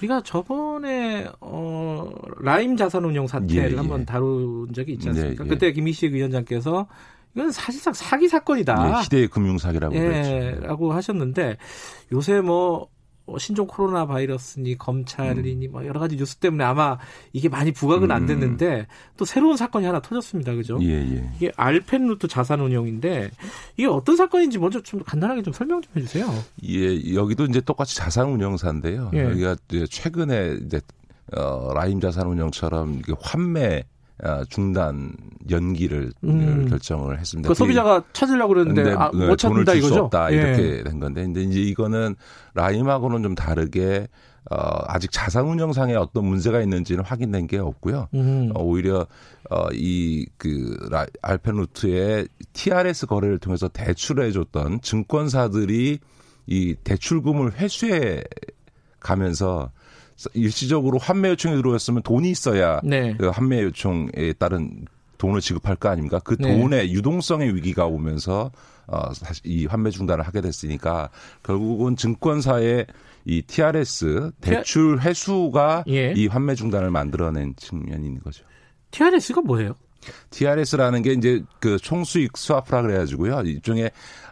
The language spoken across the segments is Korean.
우리가 저번에 어, 라임 자산운용 사태를 예, 예. 한번 다룬 적이 있지 않습니까? 예, 예. 그때 김기식 위원장께서 이건 사실상 사기 사건이다. 예, 시대의 금융 사기라고 예, 라고 하셨는데 요새 뭐 뭐 신종 코로나 바이러스니 검찰이니 뭐 여러 가지 뉴스 때문에 아마 이게 많이 부각은 안 음. 됐는데 또 새로운 사건이 하나 터졌습니다. 그죠? 예, 예. 이게 알펜 루트 자산 운용인데 이게 어떤 사건인지 먼저 좀 간단하게 좀 설명 좀 해주세요. 예, 여기도 이제 똑같이 자산 운용사인데요. 예. 여기가 최근에 이제 어, 라임 자산운용처럼 환매 아, 중단 연기를 음. 결정을 했습니다. 그 소비자가 찾으려고 그랬는데 아, 못 찾는다 돈을 이거죠? 없다 이렇게 예. 된 건데 근데 이제 이거는 라임하고는 좀 다르게 어, 아직 자산 운영상에 어떤 문제가 있는지는 확인된 게 없고요. 음. 어, 오히려 어, 이그 알펜루트의 TRS 거래를 통해서 대출해 줬던 증권사들이 이 대출금을 회수해 가면서 일시적으로 환매 요청이 들어왔으면 돈이 있어야 네. 그 환매 요청에 따른 돈을 지급할 거 아닙니까? 그 네. 돈의 네. 유동성의 위기가 오면서 어 사실 이 환매 중단을 하게 됐으니까 결국은 증권사의 이 TRS 대출 회수가 예. 이 환매 중단을 만들어낸 측면이 있는 거죠. TRS가 뭐예요? TRS라는 게 이제 그 총수익 스와프라 그래가지고요. 일종의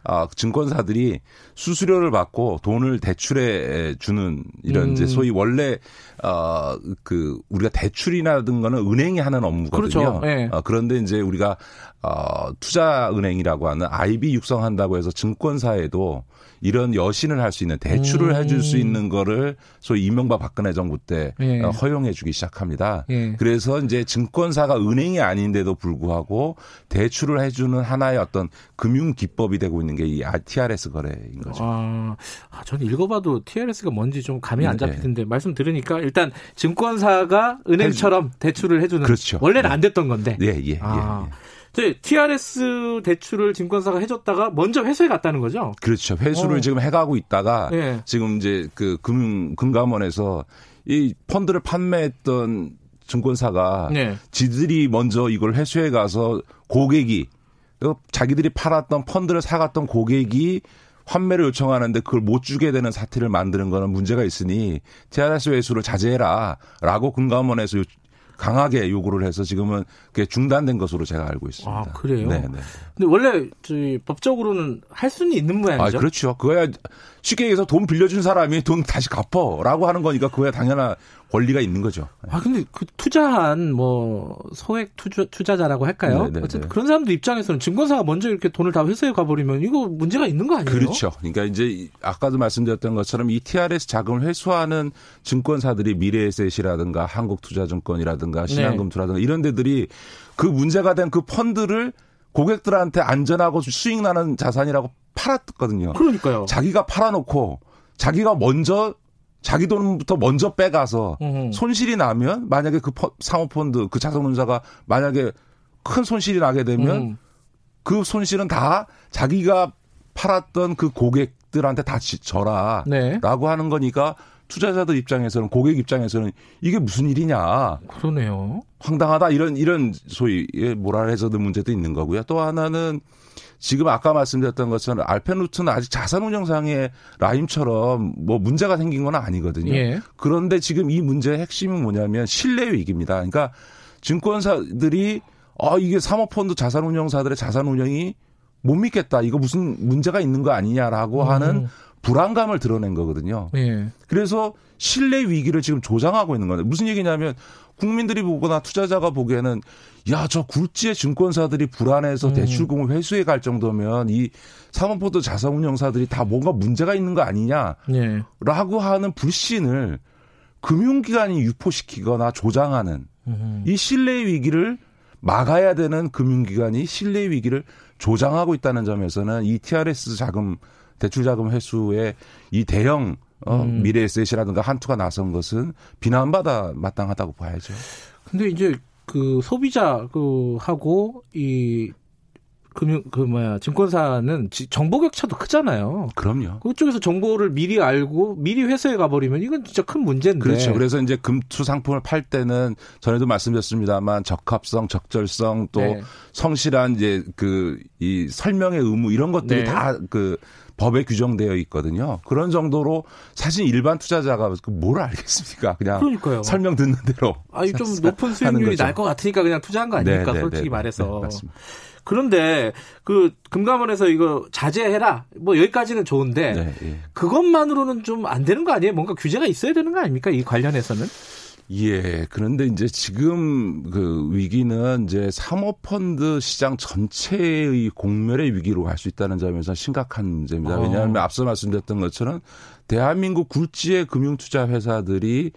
아, 증권사들이 수수료를 받고 돈을 대출해 주는 이런 음. 이제 소위 원래 어그 우리가 대출이라든가는 은행이 하는 업무거든요. 그렇죠. 네. 어, 그런데 이제 우리가 어 투자 은행이라고 하는 IB 육성한다고 해서 증권사에도 이런 여신을 할 수 있는 대출을 음. 해줄 수 있는 거를 소위 이명박 박근혜 정부 때 예. 어, 허용해주기 시작합니다. 예. 그래서 이제 증권사가 은행이 아닌데도 불구하고 대출을 해주는 하나의 어떤 금융 기법이 되고 있는 게 이 TRS 거래인 거죠. 아, 아, 저는 읽어봐도 TRS가 뭔지 좀 감이 안 네, 네. 잡히는데 네. 말씀 들으니까 일단 증권사가 은행처럼 대출을 해주는 그렇죠. 원래는 네. 안 됐던 건데. 예, 예, 예 아. 예. TRS 대출을 증권사가 해줬다가 먼저 회수해 갔다는 거죠? 그렇죠. 회수를 어. 지금 해가고 있다가 네. 지금 이제 그 금, 금감원에서 이 펀드를 판매했던 증권사가 네. 지들이 먼저 이걸 회수해 가서 고객이 자기들이 팔았던 펀드를 사갔던 고객이 환매를 요청하는데 그걸 못 주게 되는 사태를 만드는 거는 문제가 있으니 TRS 회수를 자제해라라고 금감원에서 강하게 요구를 해서 지금은 그게 중단된 것으로 제가 알고 있습니다. 아, 그래요? 네, 네. 근데 원래 저희 법적으로는 할 수는 있는 모양이죠. 아, 그렇죠. 그거야 쉽게 얘기해서 돈 빌려준 사람이 돈 다시 갚어라고 하는 거니까 그거야 당연한 권리가 있는 거죠. 아 근데 그 투자한 뭐 소액 투자, 투자자라고 할까요? 네네네. 네, 어쨌든 네. 그런 사람들 입장에서는 증권사가 먼저 이렇게 돈을 다 회수해 가버리면 이거 문제가 있는 거 아니에요? 그렇죠. 그러니까 이제 아까도 말씀드렸던 것처럼 이 TRS 자금을 회수하는 증권사들이 미래에셋이라든가 한국투자증권이라든가 신한금투라든가 네. 이런 데들이 그 문제가 된 그 펀드를 고객들한테 안전하고 수익 나는 자산이라고 팔았거든요. 그러니까요. 자기가 팔아놓고 자기가 먼저 자기 돈부터 먼저 빼가서 음흠. 손실이 나면 만약에 그 사모펀드 그 자산운자가 만약에 큰 손실이 나게 되면 음. 그 손실은 다 자기가 팔았던 그 고객들한테 다 져라라고 네. 하는 거니까 투자자들 입장에서는 고객 입장에서는 이게 무슨 일이냐. 그러네요. 황당하다 이런 이런 소위 모랄 해저드 문제도 있는 거고요. 또 하나는 지금 아까 말씀드렸던 것처럼 알펜루트는 아직 자산운용상의 라임처럼 뭐 문제가 생긴 건 아니거든요. 예. 그런데 지금 이 문제의 핵심은 뭐냐면 신뢰 위기입니다. 그러니까 증권사들이 아 이게 사모펀드 자산운용사들의 자산운용이 못 믿겠다. 이거 무슨 문제가 있는 거 아니냐라고 음. 하는 불안감을 드러낸 거거든요. 예. 그래서 신뢰 위기를 지금 조장하고 있는 건데 무슨 얘기냐면 국민들이 보거나 투자자가 보기에는 야, 저 굴지의 증권사들이 불안해서 음. 대출금을 회수해 갈 정도면 이 사모펀드 자산운용사들이 다 뭔가 문제가 있는 거 아니냐? 예. 라고 하는 불신을 금융기관이 유포시키거나 조장하는 음. 이 신뢰 위기를 막아야 되는 금융기관이 신뢰 위기를 조장하고 있다는 점에서는 이 TRS 자금 대출 자금 회수의 이 대형 어, 음. 미래에셋이라든가 한투가 나선 것은 비난받아 마땅하다고 봐야죠. 근데 이제 그 소비자 그 하고 이 금융 그 뭐야 증권사는 정보 격차도 크잖아요. 그럼요. 그쪽에서 정보를 미리 알고 미리 회사에 가버리면 이건 진짜 큰 문제인데. 그렇죠. 그래서 이제 금투 상품을 팔 때는 전에도 말씀드렸습니다만 적합성, 적절성 또 네. 성실한 이제 그 이 설명의 의무 이런 것들이 네. 다그 법에 규정되어 있거든요. 그런 정도로 사실 일반 투자자가 그뭘 알겠습니까? 그냥 그러니까요. 설명 듣는 대로. 아니 좀 높은 수익률이 날 것 같으니까 그냥 투자한 거 아닙니까? 네, 네, 솔직히 네, 말해서. 네, 맞습니다. 그런데 그 금감원에서 이거 자제해라 뭐 여기까지는 좋은데 네, 예. 그것만으로는 좀 안 되는 거 아니에요? 뭔가 규제가 있어야 되는 거 아닙니까? 이 관련해서는? 예. 그런데 이제 지금 그 위기는 이제 사모펀드 시장 전체의 공멸의 위기로 갈 수 있다는 점에서 심각한 문제입니다. 어. 왜냐하면 앞서 말씀드렸던 것처럼 대한민국 굴지의 금융투자 회사들이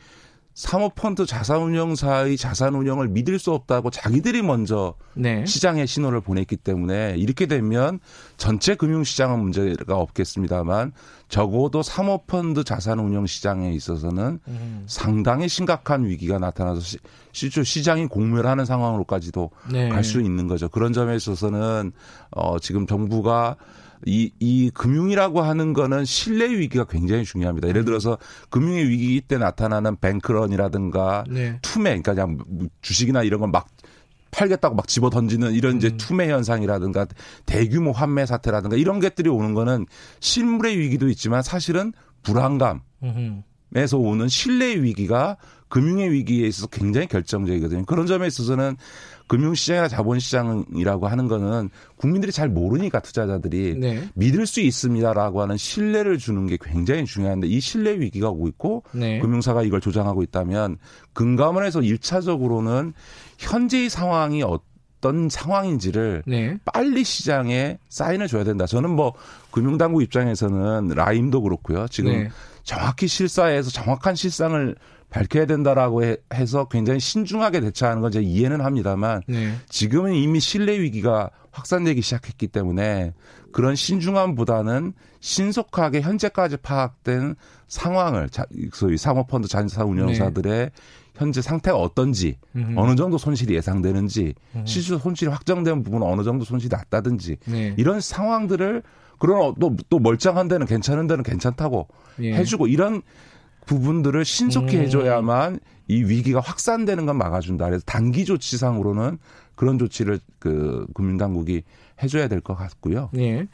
사모펀드 자산운용사의 자산운용을 믿을 수 없다고 자기들이 먼저 네. 시장에 신호를 보냈기 때문에 이렇게 되면 전체 금융시장은 문제가 없겠습니다만 적어도 사모펀드 자산운용 시장에 있어서는 음. 상당히 심각한 위기가 나타나서 시, 실제 시장이 공멸하는 상황으로까지도 네. 갈수 있는 거죠. 그런 점에 있어서는 어 지금 정부가 이, 이 금융이라고 하는 거는 신뢰 위기가 굉장히 중요합니다. 예를 들어서 금융의 위기 때 나타나는 뱅크런이라든가 네. 투매, 그러니까 그냥 주식이나 이런 건막 팔겠다고 막 집어 던지는 이런 이제 음. 투매 현상이라든가 대규모 환매 사태라든가 이런 것들이 오는 거는 실물의 위기도 있지만 사실은 불안감에서 오는 신뢰 위기가 금융의 위기에 있어서 굉장히 결정적이거든요. 그런 점에 있어서는 금융시장이나 자본시장이라고 하는 거는 국민들이 잘 모르니까 투자자들이 네. 믿을 수 있습니다라고 하는 신뢰를 주는 게 굉장히 중요한데 이 신뢰 위기가 오고 있고 네. 금융사가 이걸 조장하고 있다면 금감원에서 1차적으로는 현재의 상황이 어떤 상황인지를 네. 빨리 시장에 사인을 줘야 된다. 저는 뭐 금융당국 입장에서는 라임도 그렇고요. 지금 네. 정확히 실사에서 정확한 실상을 밝혀야 된다라고 해, 서 굉장히 신중하게 대처하는 건 제가 이해는 합니다만 네. 지금은 이미 신뢰 위기가 확산되기 시작했기 때문에 그런 신중함보다는 신속하게 현재까지 파악된 상황을 소위 사모펀드 잔사 운영사들의 네. 현재 상태가 어떤지 음 어느 정도 손실이 예상되는지 음 실수 손실이 확정된 부분은 어느 정도 손실이 났다든지 네. 이런 상황들을 그런 또, 또 멀쩡한 데는 괜찮은 데는 괜찮다고 예. 해주고 이런 부분들을 신속히 음. 해줘야만 이 위기가 확산되는 건 막아준다. 그래서 단기 조치상으로는 그런 조치를 그 금융당국이 해줘야 될 것 같고요. 네.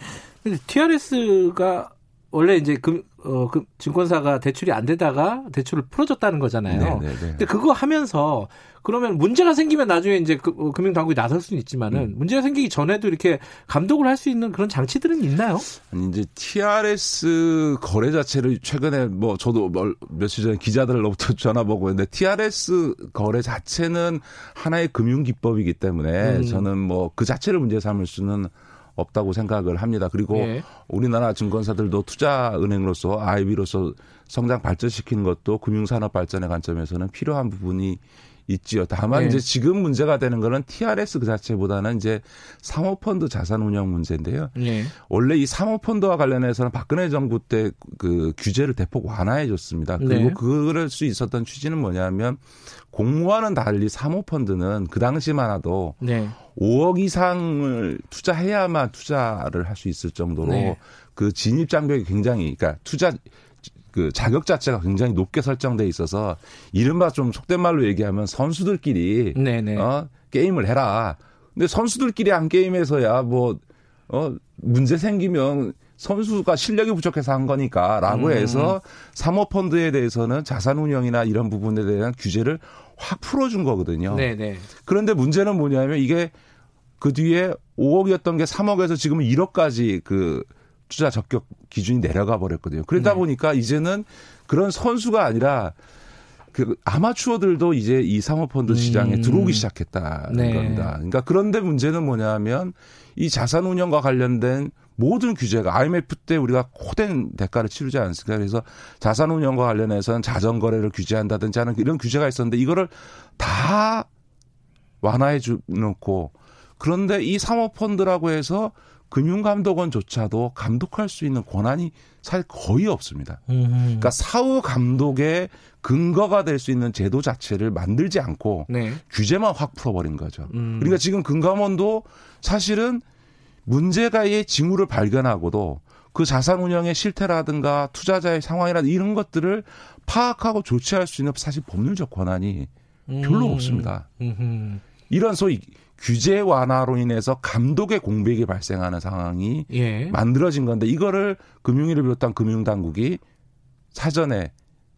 근데 TRS가 원래 이제 금, 어, 그 증권사가 대출이 안 되다가 대출을 풀어줬다는 거잖아요. 네네네. 네, 네. 근데 그거 하면서 그러면 문제가 생기면 나중에 이제 그, 어, 금융당국이 나설 수는 있지만은 음. 문제가 생기기 전에도 이렇게 감독을 할 수 있는 그런 장치들은 있나요? 아니 이제 TRS 거래 자체를 최근에 뭐 저도 며칠 전에 기자들로부터 전화 보고 했는데 TRS 거래 자체는 하나의 금융 기법이기 때문에 음. 저는 뭐 그 자체를 문제 삼을 수는 없다고 생각을 합니다. 그리고 네. 우리나라 증권사들도 투자은행으로서 IB로서 성장 발전시키는 것도 금융산업 발전의 관점에서는 필요한 부분이 있지요. 다만 네. 이제 지금 문제가 되는 거는 TRS 그 자체보다는 이제 사모펀드 자산 운영 문제인데요. 네. 원래 이 사모펀드와 관련해서는 박근혜 정부 때 그 규제를 대폭 완화해 줬습니다. 그리고 네. 그럴 수 있었던 취지는 뭐냐면 공무와는 달리 사모펀드는 그 당시만 네. 5억 이상을 투자해야만 투자를 할 수 있을 정도로 네. 그 진입 장벽이 굉장히 그러니까 투자 그 자격 자체가 굉장히 높게 설정돼 있어서 이른바 좀 속된 말로 얘기하면 선수들끼리 네네. 네. 어 게임을 해라. 근데 선수들끼리 한 게임에서야 뭐 어 문제 생기면 선수가 실력이 부족해서 한 거니까라고 음. 해서 사모펀드에 대해서는 자산 운영이나 이런 부분에 대한 규제를 확 풀어준 거거든요. 네네. 네. 그런데 문제는 뭐냐면 이게 그 뒤에 5억이었던 게 3억에서 지금 1억까지 그 투자 적격 기준이 내려가 버렸거든요. 그러다 네. 보니까 이제는 그런 선수가 아니라 그 아마추어들도 이제 이 사모펀드 시장에 음. 들어오기 시작했다는 네. 겁니다. 그러니까 그런데 문제는 뭐냐면 이 자산 운영과 관련된 모든 규제가 IMF 때 우리가 코된 대가를 치르지 않습니까? 그래서 자산 운영과 관련해서는 자전 거래를 규제한다든지 하는 이런 규제가 있었는데 이거를 다 완화해 주 놓고 그런데 이 사모펀드라고 해서 금융감독원조차도 감독할 수 있는 권한이 사실 거의 없습니다. 그러니까 사후 감독의 근거가 될 수 있는 제도 자체를 만들지 않고 네. 규제만 확 풀어버린 거죠. 음. 그러니까 지금 금감원도 사실은 문제가의 징후를 발견하고도 그 자산 운영의 실태라든가 투자자의 상황이라든가 이런 것들을 파악하고 조치할 수 있는 사실 법률적 권한이 별로 음. 없습니다. 음흠. 이런 소위 규제 완화로 인해서 감독의 공백이 발생하는 상황이 예. 만들어진 건데 이거를 금융위를 비롯한 금융당국이 사전에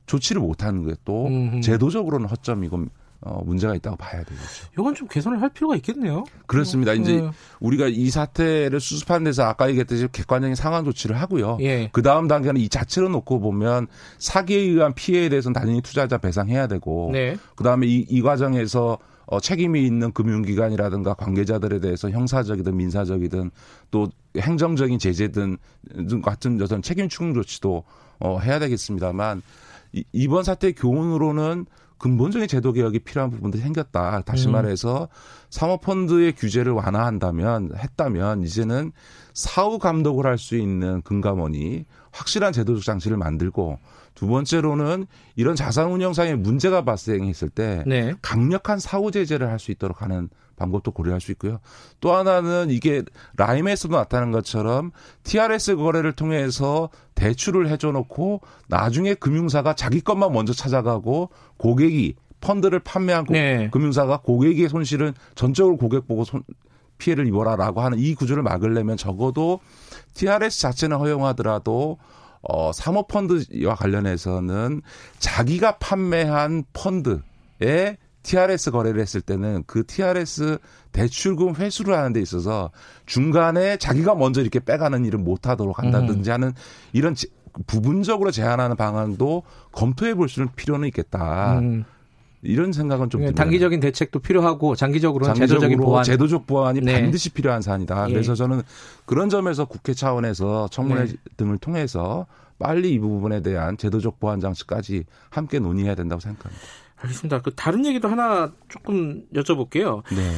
조치를 못하는 게 또 제도적으로는 허점이고 어, 문제가 있다고 봐야 되겠죠. 이건 좀 개선을 할 필요가 있겠네요. 그렇습니다. 어, 이제 네. 우리가 이 사태를 수습하는 데서 아까 얘기했듯이 객관적인 상황 조치를 하고요. 예. 그 다음 단계는 이 자체로 놓고 보면 사기에 의한 피해에 대해서는 당연히 투자자 배상해야 되고, 네. 그 다음에 이, 이 과정에서 어, 책임이 있는 금융기관이라든가 관계자들에 대해서 형사적이든 민사적이든 또 행정적인 제재든 같은 어떤 책임 추궁 조치도 어, 해야 되겠습니다만 이, 이번 사태 교훈으로는 근본적인 제도 개혁이 필요한 부분도 생겼다. 다시 음. 말해서 사모펀드의 규제를 완화한다면 했다면 이제는 사후 감독을 할 수 있는 금감원이 확실한 제도적 장치를 만들고 두 번째로는 이런 자산 운영상의 문제가 발생했을 때 네. 강력한 사후 제재를 할 수 있도록 하는 방법도 고려할 수 있고요. 또 하나는 이게 라임에서도 나타난 것처럼 TRS 거래를 통해서 대출을 해줘 놓고 나중에 금융사가 자기 것만 먼저 찾아가고 고객이 펀드를 판매한 네. 금융사가 고객의 손실은 전적으로 고객 보고 손, 피해를 입어라라고 하는 이 구조를 막으려면 적어도 TRS 자체는 허용하더라도 어, 사모 펀드와 관련해서는 자기가 판매한 펀드에 TRS 거래를 했을 때는 그 TRS 대출금 회수를 하는 데 있어서 중간에 자기가 먼저 이렇게 빼가는 일을 못 하도록 한다든지 음. 하는 이런 부분적으로 제한하는 방안도 검토해 볼 수는 필요는 있겠다. 음. 이런 생각은 좀 단기적인 대책도 필요하고 장기적으로는 제도적인 보완 제도적 보완이 네. 반드시 필요한 사안이다. 예. 그래서 저는 그런 점에서 국회 차원에서 청문회 네. 등을 통해서 빨리 이 부분에 대한 제도적 보완 장치까지 함께 논의해야 된다고 생각합니다. 알겠습니다. 그 다른 얘기도 하나 조금 여쭤볼게요. 네.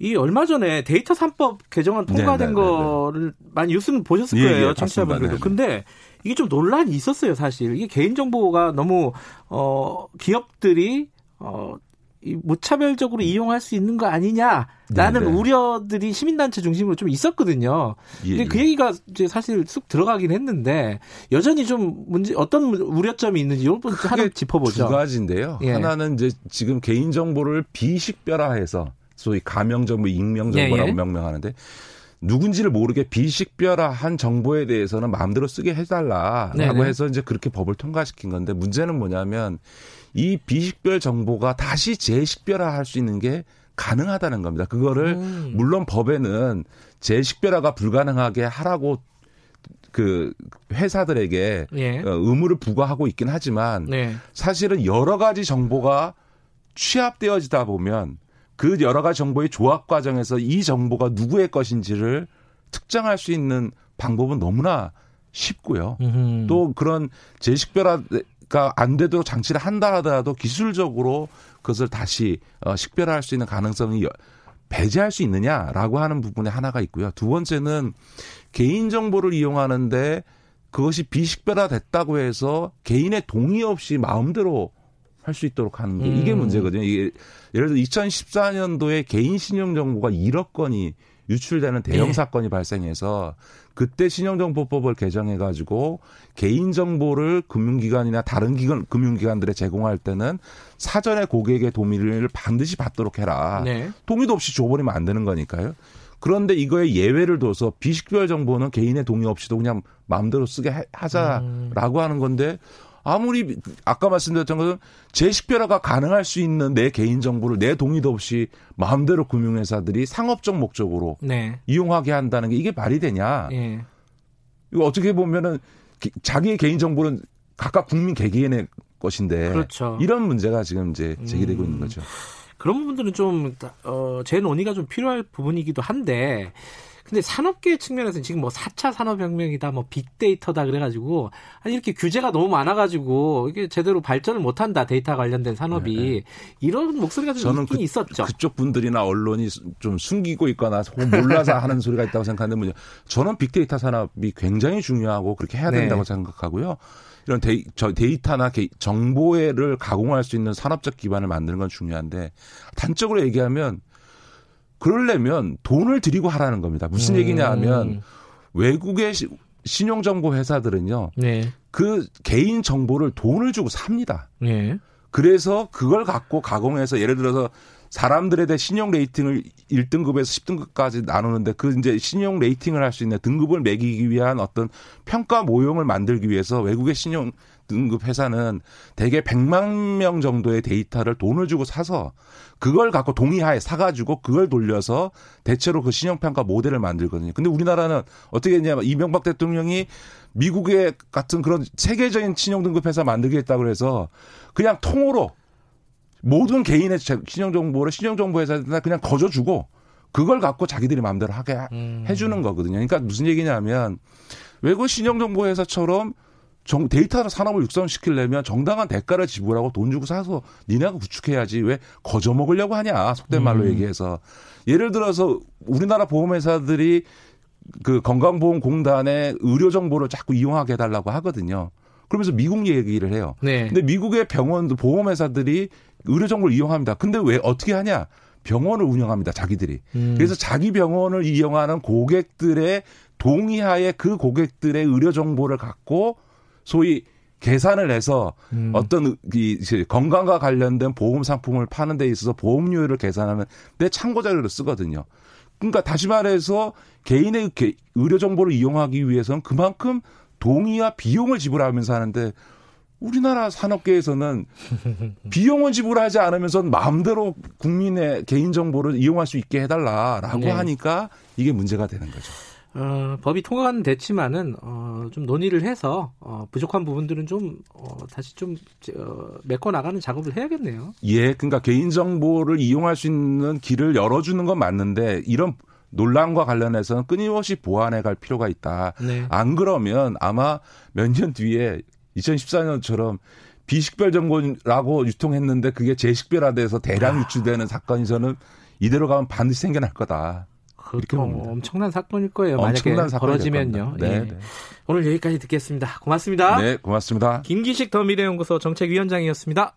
이 얼마 전에 데이터 3법 개정안 통과된 네네네네. 네, 네, 네. 거를 많이 뉴스는 보셨을 거예요, 예, 예, 청취자분들도. 근데 이게 좀 논란이 있었어요, 사실. 이게 개인정보가 너무, 어, 기업들이 어, 이 무차별적으로 이용할 수 있는 거 아니냐라는 네네. 네. 우려들이 시민단체 중심으로 좀 있었거든요. 예, 근데 그 예. 얘기가 이제 사실 쑥 들어가긴 했는데 여전히 좀 문제 어떤 우려점이 있는지 부분 하나 짚어보죠. 두 가지인데요. 예. 하나는 이제 지금 개인 정보를 비식별화해서 소위 가명 정보, 익명 정보라고 예, 예. 명명하는데 누군지를 모르게 비식별화한 정보에 대해서는 마음대로 쓰게 해달라라고 네네. 해서 이제 그렇게 법을 통과시킨 건데 문제는 뭐냐면 이 비식별 정보가 다시 재식별화할 수 있는 게 가능하다는 겁니다. 그거를 음. 물론 법에는 재식별화가 불가능하게 하라고 그 회사들에게 예. 어, 의무를 부과하고 있긴 하지만 네. 사실은 여러 가지 정보가 취합되어지다 보면 그 여러 가지 정보의 조합 과정에서 이 정보가 누구의 것인지를 특정할 수 있는 방법은 너무나 쉽고요. 음흠. 또 그런 재식별화 그러니까 안 되도록 장치를 한다 하더라도 기술적으로 그것을 다시 어, 식별할 수 있는 가능성이 배제할 수 있느냐라고 하는 부분에 하나가 있고요. 두 번째는 개인 정보를 이용하는데 그것이 비식별화 됐다고 해서 개인의 동의 없이 마음대로 할 수 있도록 하는 게 이게 음. 문제거든요. 이게 예를 들어 2014년도에 개인 신용 정보가 1억 건이 유출되는 대형 네. 사건이 발생해서 그때 신용정보법을 개정해 가지고 개인 정보를 금융기관이나 다른 기관 금융기관들에 제공할 때는 사전에 고객의 동의를 반드시 받도록 해라. 네. 동의도 없이 줘버리면 안 되는 거니까요. 그런데 이거에 예외를 둬서 비식별 정보는 개인의 동의 없이도 그냥 마음대로 쓰게 하자라고 음. 하는 건데 아무리 아까 말씀드렸던 것은 재식별화가 가능할 수 있는 내 개인 정보를 내 동의도 없이 마음대로 금융회사들이 상업적 목적으로 네. 이용하게 한다는 게 이게 말이 되냐? 네. 이거 어떻게 보면은 자기의 개인 정보는 각각 국민 개개인의 것인데 그렇죠. 이런 문제가 지금 이제 제기되고 음. 있는 거죠. 그런 부분들은 좀 어, 제 논의가 좀 필요할 부분이기도 한데 근데 산업계 측면에서는 지금 뭐 4차 산업혁명이다, 뭐 빅데이터다 그래가지고 아니 이렇게 규제가 너무 많아가지고 이게 제대로 발전을 못한다 데이터 관련된 산업이 네. 네. 이런 목소리가 좀 저는 있긴 그, 있었죠. 그쪽 분들이나 언론이 좀 숨기고 있거나 몰라서 하는 소리가 있다고 생각하는데 뭐냐. 저는 빅데이터 산업이 굉장히 중요하고 그렇게 해야 된다고 네. 생각하고요. 이런 데이, 저 데이터나 정보를 가공할 수 있는 산업적 기반을 만드는 건 중요한데 단적으로 얘기하면 그러려면 돈을 들이고 하라는 겁니다. 무슨 음. 얘기냐 하면 외국의 시, 신용정보 회사들은요. 네. 그 개인 정보를 돈을 주고 삽니다. 네. 그래서 그걸 갖고 가공해서 예를 들어서 사람들에 대해 신용 rating을 1등급에서 10등급까지 나누는데 그 이제 신용 rating을 할 수 있는 등급을 매기기 위한 어떤 평가 모형을 만들기 위해서 외국의 신용 등급 회사는 대개 100만 명 정도의 데이터를 돈을 주고 사서 그걸 갖고 동의하에 사가지고 그걸 돌려서 대체로 그 신용평가 모델을 만들거든요. 근데 우리나라는 어떻게 했냐면 이명박 대통령이 미국의 같은 그런 세계적인 신용등급 회사 만들겠다고 해서 그냥 통으로 모든 개인의 신용정보를 신용정보회사에다 그냥 거저주고 그걸 갖고 자기들이 마음대로 하게 음. 해주는 거거든요. 그러니까 무슨 얘기냐면 외국 신용정보회사처럼 정, 데이터 산업을 육성시키려면 정당한 대가를 지불하고 돈 주고 사서 니네가 구축해야지 왜 거저 먹으려고 하냐 속된 말로 음. 얘기해서 예를 들어서 우리나라 보험회사들이 그 건강보험공단의 의료 정보를 자꾸 이용하게 해달라고 하거든요. 그러면서 미국 얘기를 해요. 네. 근데 미국의 병원도 보험회사들이 의료 정보를 이용합니다. 근데 왜 어떻게 하냐? 병원을 운영합니다. 자기들이. 음. 그래서 자기 병원을 이용하는 고객들의 동의하에 그 고객들의 의료 정보를 갖고 소위 계산을 해서 음. 어떤 이 건강과 관련된 보험 상품을 파는 데 있어서 보험료를 계산하는 데 참고 자료를 쓰거든요. 그러니까 다시 말해서 개인의 의료 정보를 이용하기 위해서는 그만큼 동의와 비용을 지불하면서 하는데 우리나라 산업계에서는 비용을 지불하지 않으면서 마음대로 국민의 개인 정보를 이용할 수 있게 해달라라고 네. 하니까 이게 문제가 되는 거죠. 어, 법이 통과는 됐지만은 어, 좀 논의를 해서 어, 부족한 부분들은 좀 어, 다시 좀 어, 메꿔 나가는 작업을 해야겠네요. 예, 그러니까 개인 정보를 이용할 수 있는 길을 열어주는 건 맞는데 이런 논란과 관련해서는 끊임없이 보완해 갈 필요가 있다. 네. 안 그러면 아마 몇 년 뒤에 2014년처럼 비식별 정보라고 유통했는데 그게 제식별화돼서 대량 아. 유출되는 사건이 저는 이대로 가면 반드시 생겨날 거다. 그것도 엄청난 사건일 거예요. 만약에 벌어지면요. 네, 예. 네. 오늘 여기까지 듣겠습니다. 고맙습니다. 네, 고맙습니다. 김기식 더 미래연구소 정책위원장이었습니다.